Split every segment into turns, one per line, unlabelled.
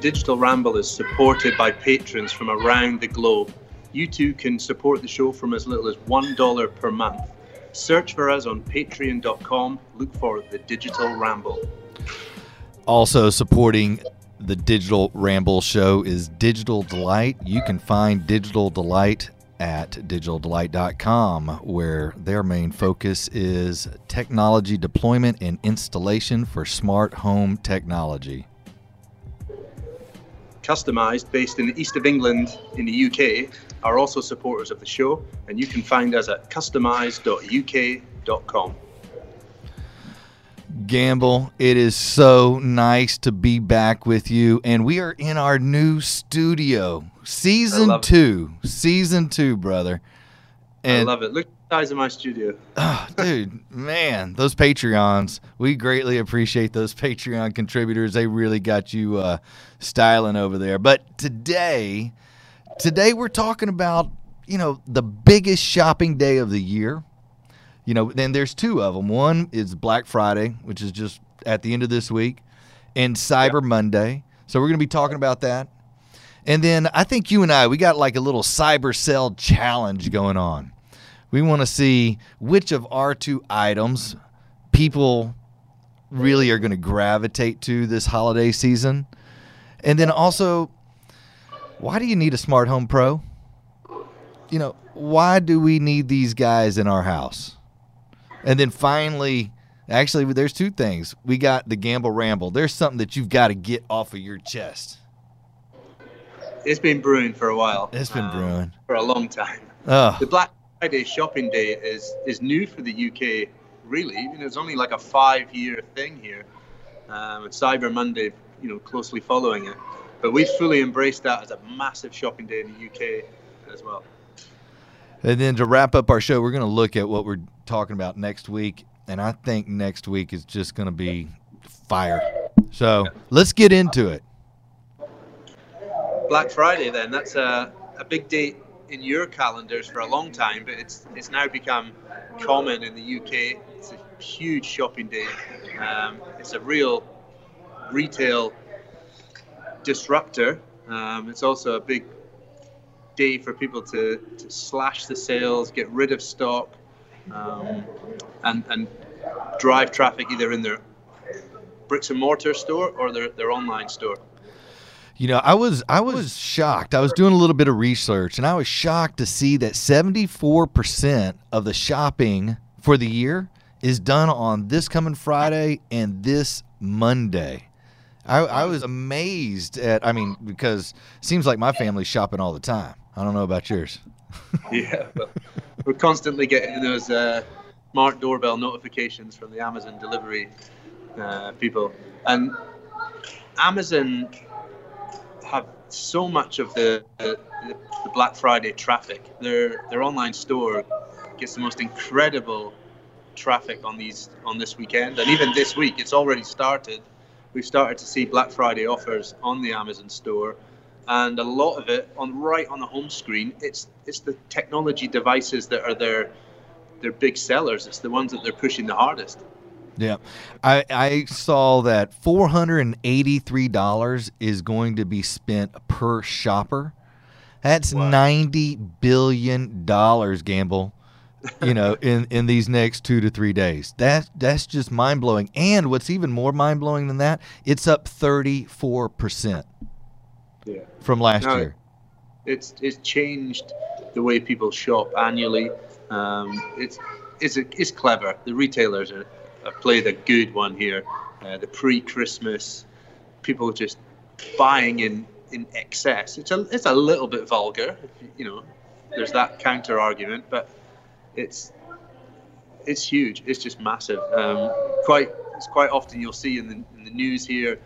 Digital Ramble is supported by patrons from around the globe. You too can support the show from as little as $1 per month. Search for us on patreon.com. Look for The Digital Ramble.
Also supporting the Digital Ramble show is Digital Delight. You can find Digital Delight at digitaldelight.com, where their main focus is technology deployment and installation for smart home technology.
Customized, based in the east of England in the UK, are also supporters of the show, and you can find us at customized.uk.com.
Gamble, it is so nice to be back with you. And we are in our new studio, season two. Season two, brother.
And I love it. Look size of my studio.
Oh, dude, man, those Patreons, we greatly appreciate those Patreon contributors. They really got you uh, styling over there. But today, today we're talking about, you know, the biggest shopping day of the year you know, then there's two of them. One is Black Friday, which is just at the end of this week, and Cyber Monday. So we're going to be talking about that. And then I think you and I, we got like a little cyber cell challenge going on. We want to see which of our two items people really are going to gravitate to this holiday season. And then also, why do you need a smart home pro? You know, why do we need these guys in our house? And then finally, actually, there's two things. We got the Gamble Ramble. There's something that you've got to get off of your chest.
It's been brewing for a while.
It's been um, brewing
for a long time. Oh. The Black Friday shopping day is is new for the UK. Really, I mean, it's only like a five-year thing here. Um, and Cyber Monday, you know, closely following it. But we've fully embraced that as a massive shopping day in the UK as well.
And then to wrap up our show, we're going to look at what we're talking about next week. And I think next week is just going to be fire. So let's get into it.
Black Friday, then. That's a, a big date in your calendars for a long time, but it's, it's now become common in the UK. It's a huge shopping day. Um, it's a real retail disruptor. Um, it's also a big day for people to, to slash the sales, get rid of stock, um, and, and drive traffic either in their bricks and mortar store or their, their online store.
You know, I was I was shocked. I was doing a little bit of research and I was shocked to see that 74% of the shopping for the year is done on this coming Friday and this Monday. I, I was amazed at I mean, because it seems like my family's shopping all the time. I don't know about yours.
yeah, we're constantly getting those uh, smart doorbell notifications from the Amazon delivery uh, people, and Amazon have so much of the, the, the Black Friday traffic. Their their online store gets the most incredible traffic on these on this weekend, and even this week, it's already started. We've started to see Black Friday offers on the Amazon store and a lot of it on right on the home screen it's it's the technology devices that are their their big sellers it's the ones that they're pushing the hardest
yeah i i saw that $483 is going to be spent per shopper that's? 90 billion dollars gamble you know in in these next 2 to 3 days that that's just mind-blowing and what's even more mind-blowing than that it's up 34% yeah. from last no, year.
It's it's changed the way people shop annually. Um, it's it's a, it's clever. The retailers are, have played a good one here. Uh, the pre-Christmas, people just buying in in excess. It's a it's a little bit vulgar, you know. There's that counter argument, but it's it's huge. It's just massive. Um, quite it's quite often you'll see in the in the news here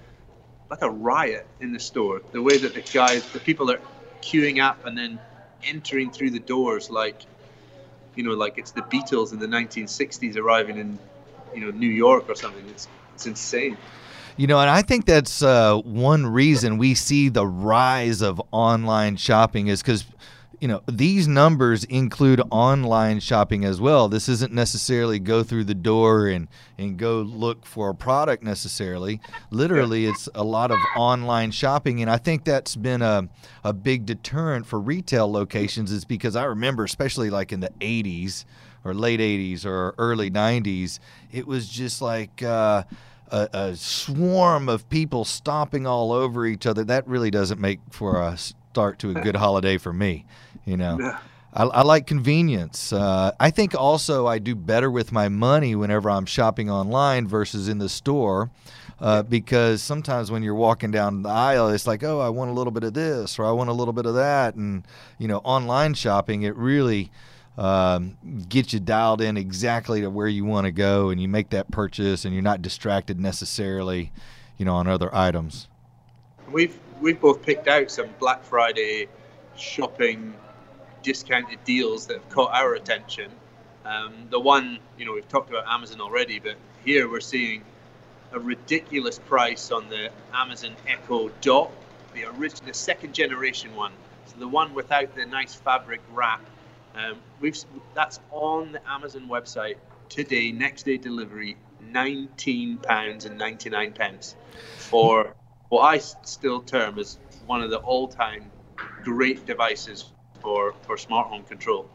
like a riot in the store. The way that the guys, the people are queuing up and then entering through the doors like, you know, like it's the Beatles in the 1960s arriving in, you know, New York or something. It's it's insane.
You know, and I think that's uh, one reason we see the rise of online shopping is because you know, these numbers include online shopping as well. This isn't necessarily go through the door and, and go look for a product necessarily. Literally, it's a lot of online shopping. And I think that's been a, a big deterrent for retail locations, is because I remember, especially like in the 80s or late 80s or early 90s, it was just like, uh, a, a, swarm of people stomping all over each other. That really doesn't make for a start to a good holiday for me. You know, yeah. I, I, like convenience. Uh, I think also I do better with my money whenever I'm shopping online versus in the store. Uh, because sometimes when you're walking down the aisle, it's like, oh, I want a little bit of this or I want a little bit of that, and you know, online shopping, it really um, gets you dialed in exactly to where you want to go, and you make that purchase, and you're not distracted necessarily, you know, on other items.
We've we've both picked out some Black Friday shopping discounted deals that have caught our attention. Um, the one, you know, we've talked about Amazon already, but here we're seeing a ridiculous price on the Amazon Echo Dot, the original, the second generation one. So the one without the nice fabric wrap. Um, we've that's on the Amazon website today. Next day delivery, nineteen pounds and ninety nine pence for what I still term as one of the all time great devices for, for smart home control.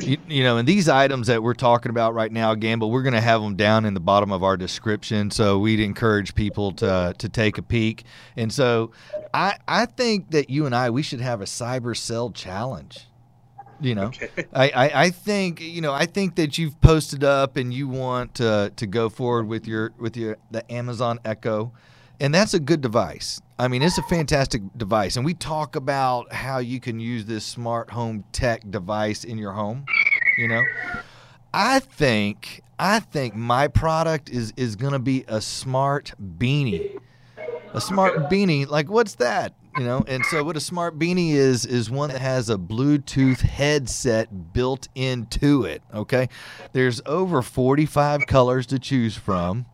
You, you, know, and these items that we're talking about right now, Gamble, we're going to have them down in the bottom of our description. So we'd encourage people to to take a peek. And so, I I think that you and I we should have a cyber cell challenge. You know, okay. I, I, I think you know I think that you've posted up and you want to to go forward with your with your the Amazon Echo and that's a good device. I mean, it's a fantastic device. And we talk about how you can use this smart home tech device in your home, you know. I think I think my product is is going to be a smart beanie. A smart beanie, like what's that? You know, and so what a smart beanie is is one that has a Bluetooth headset built into it, okay? There's over 45 colors to choose from,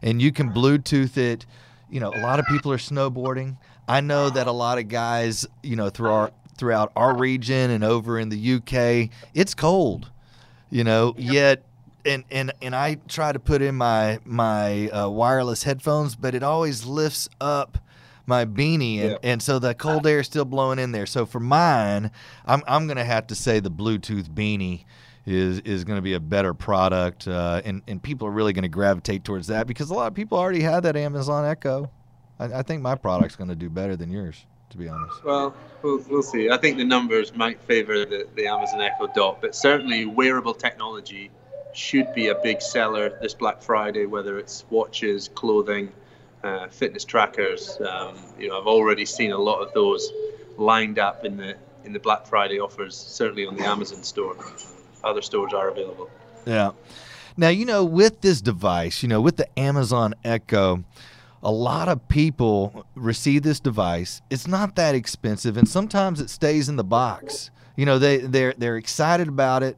and you can Bluetooth it you know, a lot of people are snowboarding. I know that a lot of guys, you know, through our throughout our region and over in the UK, it's cold. You know, yet and and and I try to put in my my uh, wireless headphones, but it always lifts up my beanie and, and so the cold air is still blowing in there. So for mine, I'm I'm gonna have to say the Bluetooth beanie is is going to be a better product, uh, and and people are really going to gravitate towards that because a lot of people already have that Amazon Echo. I, I think my product's going to do better than yours, to be honest.
Well, we'll, we'll see. I think the numbers might favor the, the Amazon Echo Dot, but certainly wearable technology should be a big seller this Black Friday, whether it's watches, clothing, uh, fitness trackers. Um, you know, I've already seen a lot of those lined up in the in the Black Friday offers, certainly on the Amazon store other stores are available.
Yeah. Now, you know, with this device, you know, with the Amazon Echo, a lot of people receive this device. It's not that expensive, and sometimes it stays in the box. You know, they they're they're excited about it,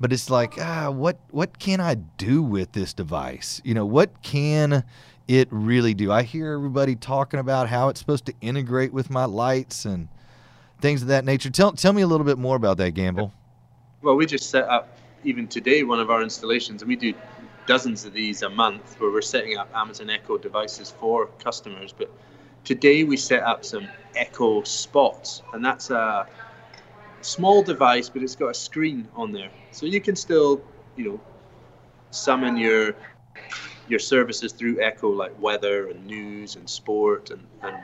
but it's like, ah, what what can I do with this device? You know, what can it really do? I hear everybody talking about how it's supposed to integrate with my lights and things of that nature. Tell tell me a little bit more about that, Gamble.
Well, we just set up even today one of our installations, and we do dozens of these a month where we're setting up Amazon Echo devices for customers. But today we set up some Echo spots, and that's a small device, but it's got a screen on there, so you can still, you know, summon your your services through Echo, like weather and news and sport and, and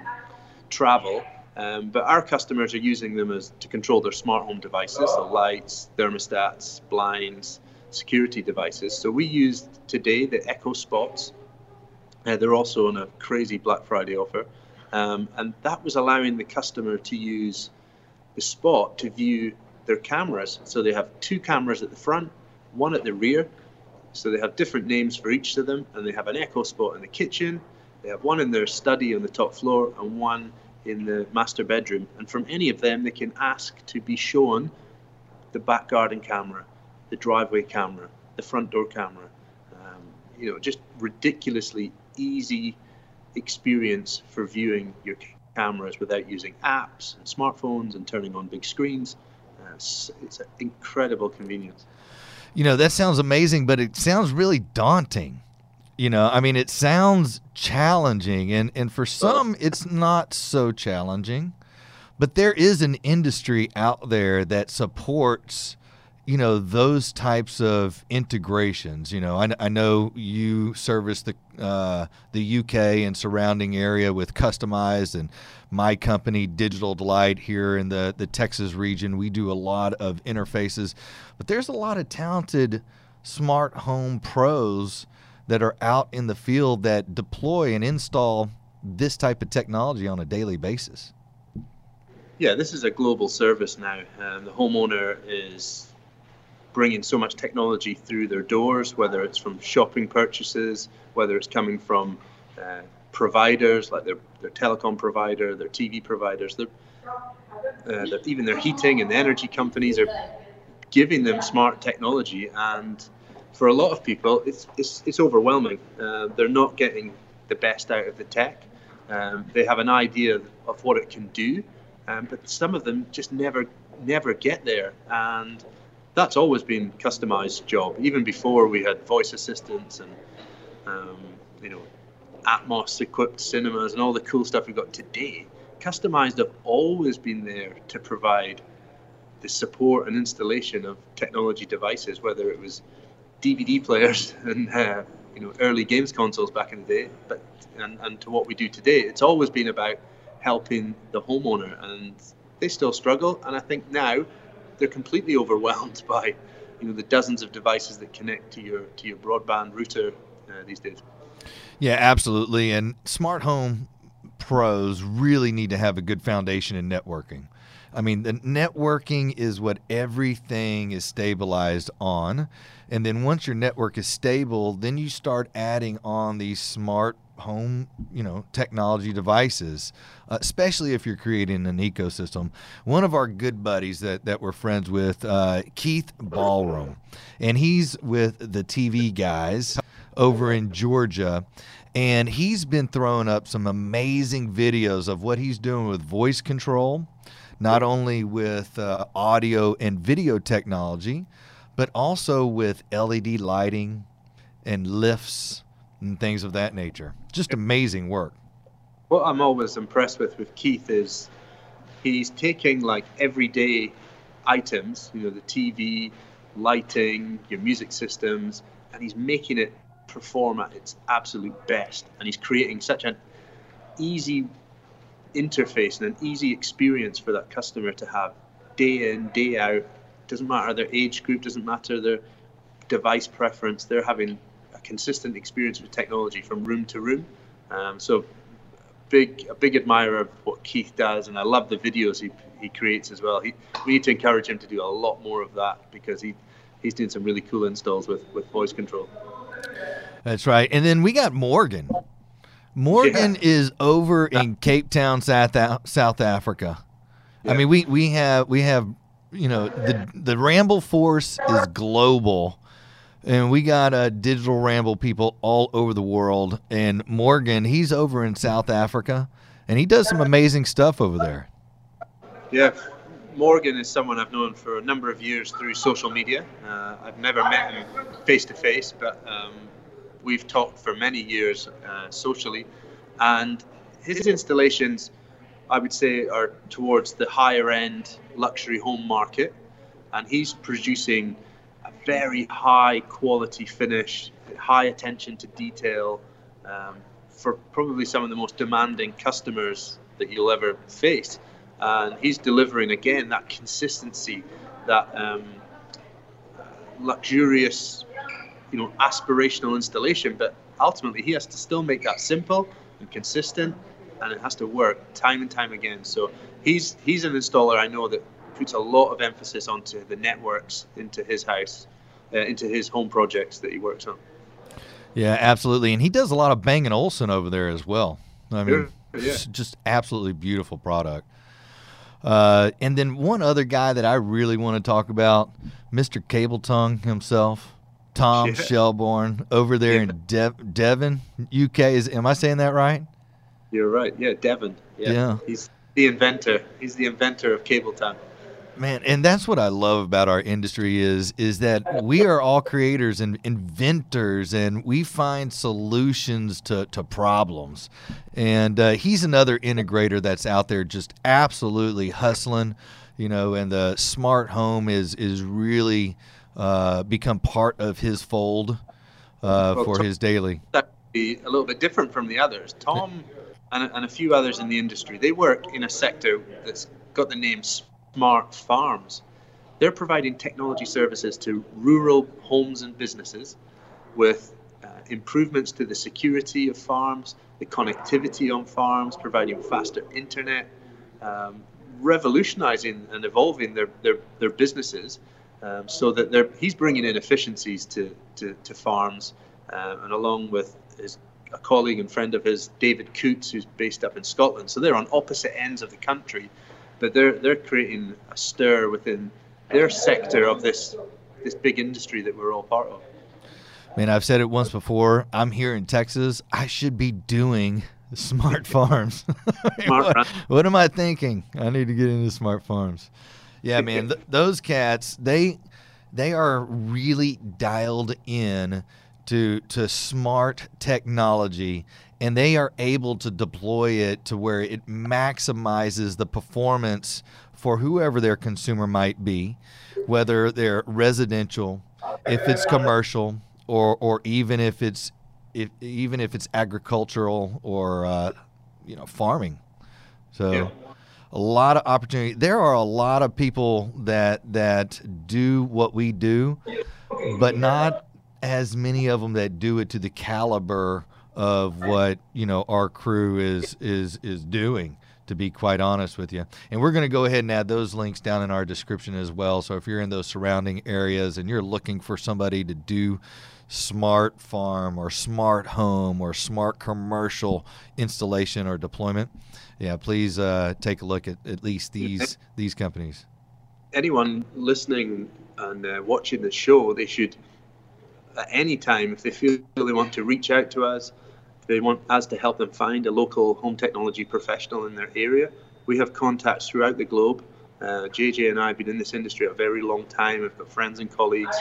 travel um, but our customers are using them as to control their smart home devices, so lights, thermostats, blinds, security devices. So we used today the Echo Spots. Uh, they're also on a crazy Black Friday offer, um, and that was allowing the customer to use the spot to view their cameras. So they have two cameras at the front, one at the rear. So they have different names for each of them, and they have an Echo Spot in the kitchen. They have one in their study on the top floor, and one in the master bedroom, and from any of them, they can ask to be shown the back garden camera, the driveway camera, the front door camera. Um, you know, just ridiculously easy experience for viewing your cameras without using apps and smartphones and turning on big screens. Um, it's, it's an incredible convenience.
You know, that sounds amazing, but it sounds really daunting. You know, I mean, it sounds challenging, and, and for some, it's not so challenging. But there is an industry out there that supports you know those types of integrations you know i, I know you service the uh, the uk and surrounding area with customized and my company digital delight here in the the texas region. We do a lot of interfaces but there's a lot of talented smart home pros that are out in the field that deploy and install this type of technology on a daily basis.
Yeah this is a global service now. Um, the homeowner is bringing so much technology through their doors, whether it's from shopping purchases, whether it's coming from uh, providers like their, their telecom provider, their TV providers, their, uh, their, even their heating and the energy companies are giving them smart technology. And for a lot of people, it's, it's, it's overwhelming. Uh, they're not getting the best out of the tech. Um, they have an idea of what it can do, um, but some of them just never never get there. And that's always been customized job. Even before we had voice assistants and um, you know Atmos equipped cinemas and all the cool stuff we've got today, customized have always been there to provide the support and installation of technology devices, whether it was DVD players and uh, you know early games consoles back in the day, but and, and to what we do today, it's always been about helping the homeowner, and they still struggle. And I think now they're completely overwhelmed by you know the dozens of devices that connect to your to your broadband router uh, these days.
Yeah, absolutely. And smart home pros really need to have a good foundation in networking. I mean, the networking is what everything is stabilized on. And then once your network is stable, then you start adding on these smart home, you know, technology devices, uh, especially if you're creating an ecosystem. One of our good buddies that, that we're friends with, uh, Keith Ballroom, and he's with the TV guys over in Georgia. And he's been throwing up some amazing videos of what he's doing with voice control, not only with uh, audio and video technology, but also with LED lighting and lifts and things of that nature. Just amazing work.
What I'm always impressed with with Keith is he's taking like everyday items, you know, the TV, lighting, your music systems, and he's making it perform at its absolute best. And he's creating such an easy interface and an easy experience for that customer to have day in, day out. Doesn't matter their age group, doesn't matter their device preference. They're having consistent experience with technology from room to room. Um, so big a big admirer of what Keith does, and I love the videos he, he creates as well. He, we need to encourage him to do a lot more of that because he he's doing some really cool installs with with voice control.
That's right, and then we got Morgan. Morgan yeah. is over in Cape Town, South South Africa. Yeah. I mean, we we have we have you know the the Ramble Force is global and we got uh, digital ramble people all over the world. And Morgan, he's over in South Africa, and he does some amazing stuff over there.
Yeah, Morgan is someone I've known for a number of years through social media. Uh, I've never met him face to face, but um, we've talked for many years uh, socially. And his installations, I would say, are towards the higher end luxury home market. And he's producing very high quality finish, high attention to detail um, for probably some of the most demanding customers that you'll ever face. And he's delivering again that consistency, that um, luxurious, you know, aspirational installation. But ultimately, he has to still make that simple and consistent, and it has to work time and time again. So he's he's an installer I know that puts a lot of emphasis onto the networks into his house, uh, into his home projects that he works on.
Yeah, absolutely, and he does a lot of Bang and Olufsen over there as well. I mean, yeah. just absolutely beautiful product. Uh, and then one other guy that I really want to talk about, Mr. Cable Tongue himself, Tom yeah. Shelbourne, over there yeah. in De- Devon, UK. Is am I saying that right?
You're right. Yeah, Devon. Yeah. yeah. He's the inventor. He's the inventor of Cable Tongue.
Man, and that's what I love about our industry is is that we are all creators and inventors, and we find solutions to, to problems. And uh, he's another integrator that's out there just absolutely hustling, you know. And the smart home is is really uh, become part of his fold uh, well, for Tom, his daily.
That be a little bit different from the others. Tom and, and a few others in the industry they work in a sector that's got the name smart farms. They're providing technology services to rural homes and businesses with uh, improvements to the security of farms, the connectivity on farms, providing faster internet, um, revolutionizing and evolving their, their, their businesses um, so that they're, he's bringing in efficiencies to, to, to farms. Uh, and along with his a colleague and friend of his, David Coots, who's based up in Scotland. So they're on opposite ends of the country but they're they're creating a stir within their sector of this this big industry that we're all part of.
I mean, I've said it once before. I'm here in Texas. I should be doing smart farms. smart what, what, am I thinking? I need to get into smart farms. Yeah, man, th- those cats they they are really dialed in to to smart technology and they are able to deploy it to where it maximizes the performance for whoever their consumer might be, whether they're residential, if it's commercial, or or even if it's if even if it's agricultural or uh, you know farming. So. Yeah. A lot of opportunity. There are a lot of people that that do what we do, but not as many of them that do it to the caliber of what you know our crew is is is doing to be quite honest with you. And we're going to go ahead and add those links down in our description as well. So if you're in those surrounding areas and you're looking for somebody to do smart farm or smart home or smart commercial installation or deployment, yeah, please uh, take a look at at least these these companies.
Anyone listening and uh, watching the show, they should at any time if they feel they want to reach out to us they want us to help them find a local home technology professional in their area. We have contacts throughout the globe. Uh, JJ and I have been in this industry a very long time. We've got friends and colleagues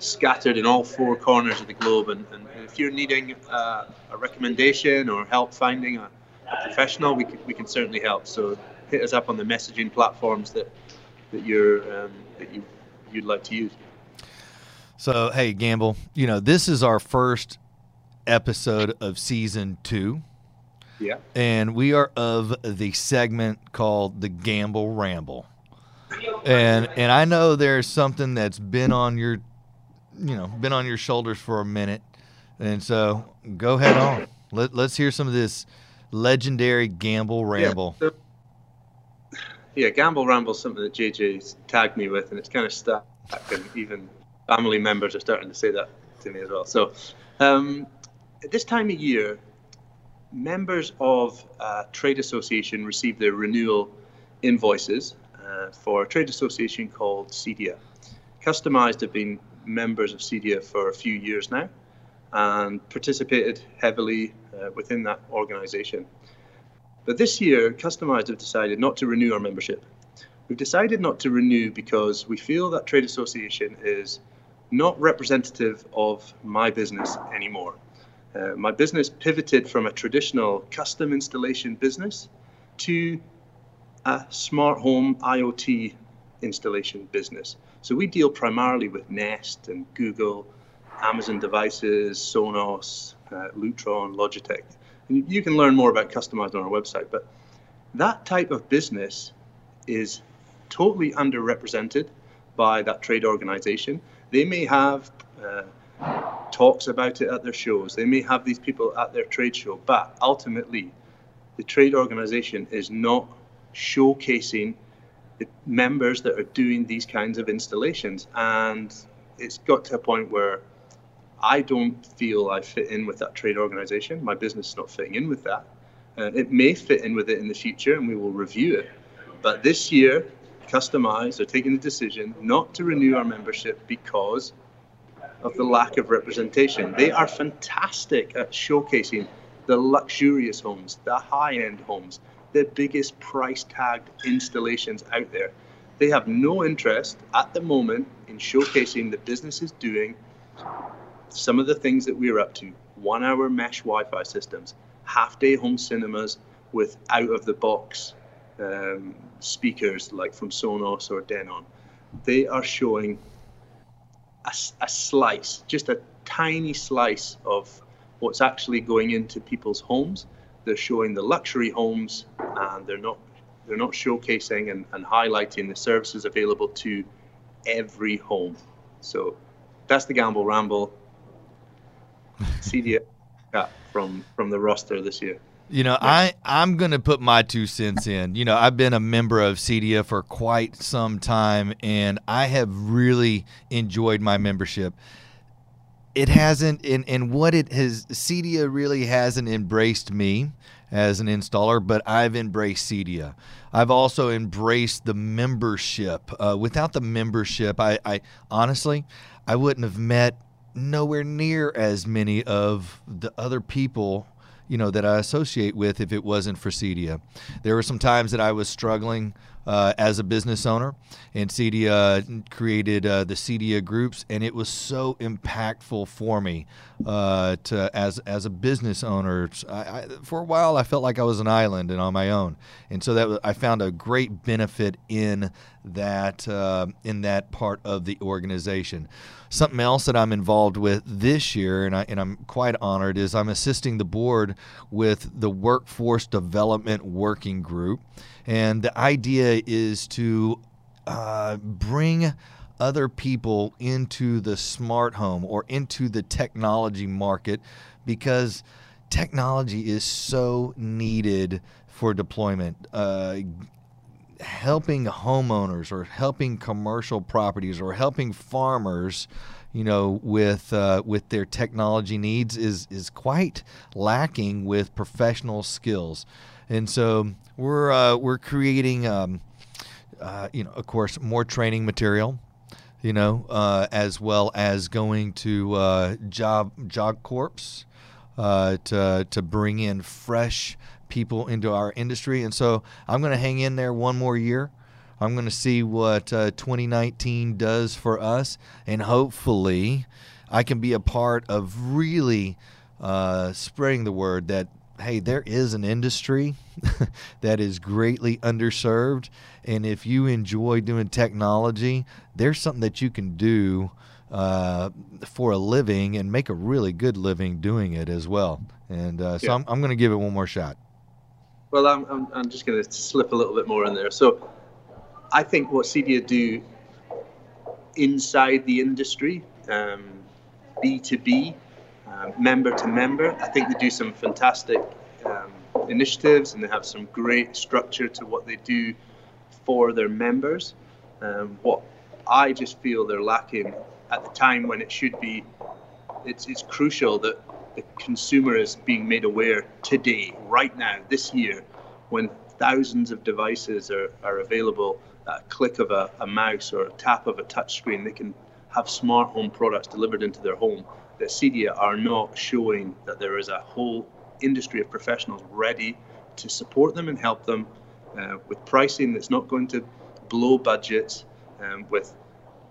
scattered in all four corners of the globe. And, and if you're needing uh, a recommendation or help finding a, a professional, we can, we can certainly help. So hit us up on the messaging platforms that that you're um, that you you'd like to use.
So hey, Gamble, you know this is our first episode of season two.
Yeah.
And we are of the segment called the Gamble Ramble. And and I know there's something that's been on your you know, been on your shoulders for a minute. And so go ahead on. Let, let's hear some of this legendary Gamble Ramble.
Yeah, so, yeah Gamble Ramble is something that JJ's tagged me with, and it's kind of stuck. And even family members are starting to say that to me as well. So, um, at this time of year, members of a trade association receive their renewal invoices uh, for a trade association called CEDIA. Customized have been members of CEDIA for a few years now and participated heavily uh, within that organization. But this year, Customized have decided not to renew our membership. We've decided not to renew because we feel that trade association is not representative of my business anymore. Uh, my business pivoted from a traditional custom installation business to a smart home IoT installation business. So we deal primarily with Nest and Google, Amazon devices, Sonos, uh, Lutron, Logitech. And you can learn more about customized on our website, but that type of business is totally underrepresented by that trade organization. They may have uh, talks about it at their shows. They may have these people at their trade show, but ultimately, the trade organization is not showcasing the members that are doing these kinds of installations. And it's got to a point where I don't feel I fit in with that trade organization. My business is not fitting in with that. Uh, it may fit in with it in the future, and we will review it. But this year, Customized are taking the decision not to renew our membership because of the lack of representation. They are fantastic at showcasing the luxurious homes, the high end homes, the biggest price tagged installations out there. They have no interest at the moment in showcasing the business is doing some of the things that we're up to. One hour mesh Wi Fi systems, half day home cinemas with out of the box um, speakers like from Sonos or Denon. They are showing a, a slice, just a tiny slice of what's actually going into people's homes. They're showing the luxury homes, and they're not they're not showcasing and, and highlighting the services available to every home. So that's the Gamble Ramble. CEDIA from from the roster this year.
You know, I I'm gonna put my two cents in. You know, I've been a member of CEDIA for quite some time, and I have really enjoyed my membership. It hasn't, in in what it has, CEDIA really hasn't embraced me as an installer, but I've embraced CEDIA. I've also embraced the membership. Uh, without the membership, I, I honestly, I wouldn't have met nowhere near as many of the other people you know that I associate with if it wasn't for CEDIA. There were some times that I was struggling uh, as a business owner, and CEDIA created uh, the CEDIA groups, and it was so impactful for me uh, to as as a business owner. I, I, for a while, I felt like I was an island and on my own, and so that was, I found a great benefit in that uh, in that part of the organization. Something else that I'm involved with this year, and, I, and I'm quite honored, is I'm assisting the board with the Workforce Development Working Group. And the idea is to uh, bring other people into the smart home or into the technology market because technology is so needed for deployment. Uh, helping homeowners or helping commercial properties or helping farmers you know with uh, with their technology needs is is quite lacking with professional skills and so we're uh, we're creating um, uh, you know of course more training material you know uh, as well as going to uh, job job corps uh, to to bring in fresh people into our industry. And so I'm going to hang in there one more year. I'm going to see what uh, 2019 does for us, and hopefully, I can be a part of really spreading the word that hey, there is an industry that is greatly underserved, and if you enjoy doing technology, there's something that you can do. Uh, for a living and make a really good living doing it as well. And uh, so yeah. I'm, I'm going to give it one more shot.
Well, I'm, I'm, I'm just going to slip a little bit more in there. So I think what CEDIA do inside the industry, um, B2B, um, member to member, I think they do some fantastic um, initiatives and they have some great structure to what they do for their members. Um, what I just feel they're lacking at the time when it should be, it's, it's crucial that the consumer is being made aware today, right now, this year, when thousands of devices are, are available at a click of a, a mouse or a tap of a touchscreen, they can have smart home products delivered into their home. That CEDIA are not showing that there is a whole industry of professionals ready to support them and help them uh, with pricing that's not going to blow budgets, um, with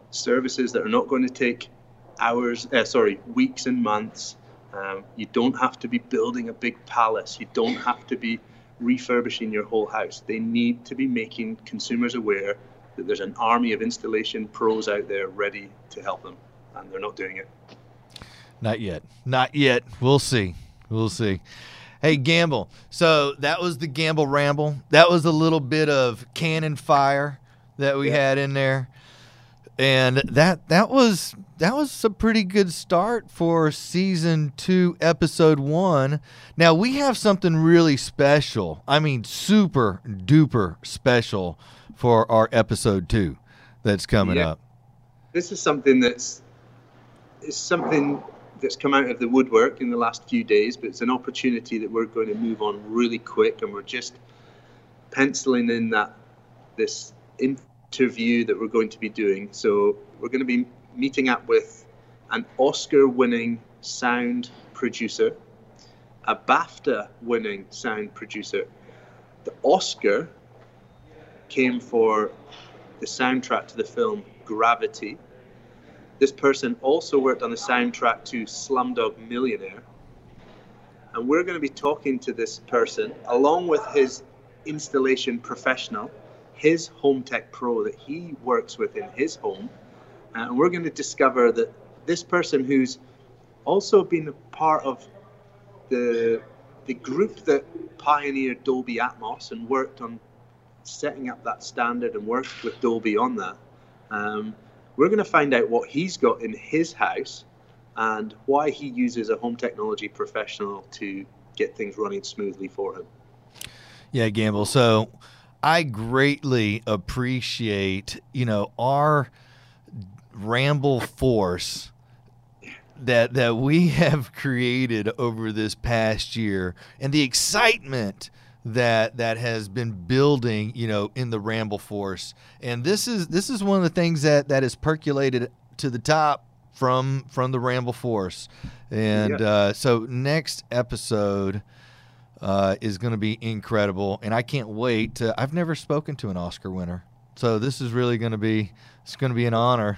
services that are not going to take hours, uh, sorry, weeks and months, um, you don't have to be building a big palace. You don't have to be refurbishing your whole house. They need to be making consumers aware that there's an army of installation pros out there ready to help them, and they're not doing it.
Not yet. Not yet. We'll see. We'll see. Hey, Gamble. So that was the Gamble Ramble. That was a little bit of Canon fire that we yeah. had in there and that that was that was a pretty good start for season two, episode one. Now we have something really special. I mean, super duper special for our episode two that's coming yeah. up.
This is something that's is something that's come out of the woodwork in the last few days, but it's an opportunity that we're going to move on really quick, and we're just penciling in that this interview that we're going to be doing. So we're going to be meeting up with an Oscar-winning sound producer, a BAFTA-winning sound producer. The Oscar came for the soundtrack to the film Gravity. This person also worked on the soundtrack to Slumdog Millionaire. And we're going to be talking to this person along with his installation professional, his Home Tech Pro that he works with in his home. And we're going to discover that this person who's also been a part of the the group that pioneered Dolby Atmos and worked on setting up that standard and worked with Dolby on that. Um, we're going to find out what he's got in his house and why he uses a home technology professional to get things running smoothly for him.
Yeah, Gamble. So I greatly appreciate, you know, our ramble force that that we have created over this past year and the excitement that that has been building you know in the ramble force and this is this is one of the things that that has percolated to the top from from the ramble force and yeah. uh, so next episode uh, is going to be incredible and i can't wait to, i've never spoken to an oscar winner so this is really going to be it's going to be an honor.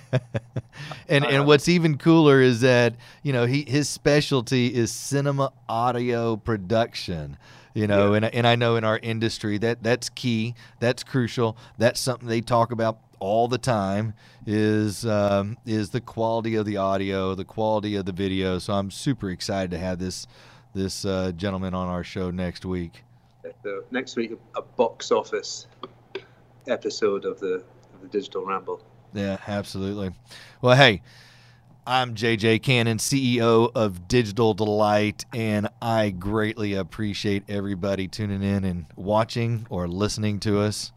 and and what's even cooler is that you know he his specialty is cinema audio production. You know, yeah. and and I know in our industry that that's key, that's crucial, that's something they talk about all the time is um, is the quality of the audio, the quality of the video. So I'm super excited to have this this uh, gentleman on our show next week.
So next week, a box office episode of the of the Digital Ramble.
Yeah, absolutely. Well, hey, I'm JJ Canon, CEO of Digital Delight, and I greatly appreciate everybody tuning in and watching or listening to us.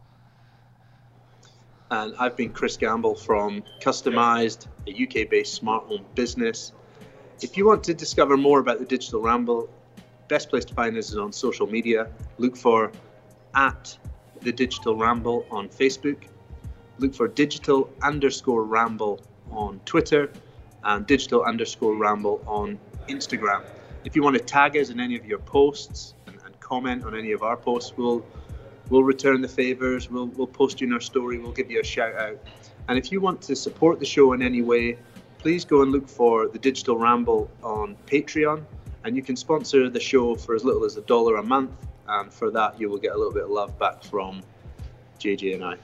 And I've been Kris Gamble from Customized, a UK based smart home business. If you want to discover more about the Digital Ramble, best place to find us is on social media. Look for at the Digital Ramble on Facebook look for digital underscore ramble on Twitter and digital underscore ramble on Instagram. If you want to tag us in any of your posts and, and comment on any of our posts, we'll we'll return the favors. We'll we'll post you in our story. We'll give you a shout out. And if you want to support the show in any way, please go and look for the Digital Ramble on Patreon, and you can sponsor the show for as little as a dollar a month. And for that, you will get a little bit of love back from JJ and I.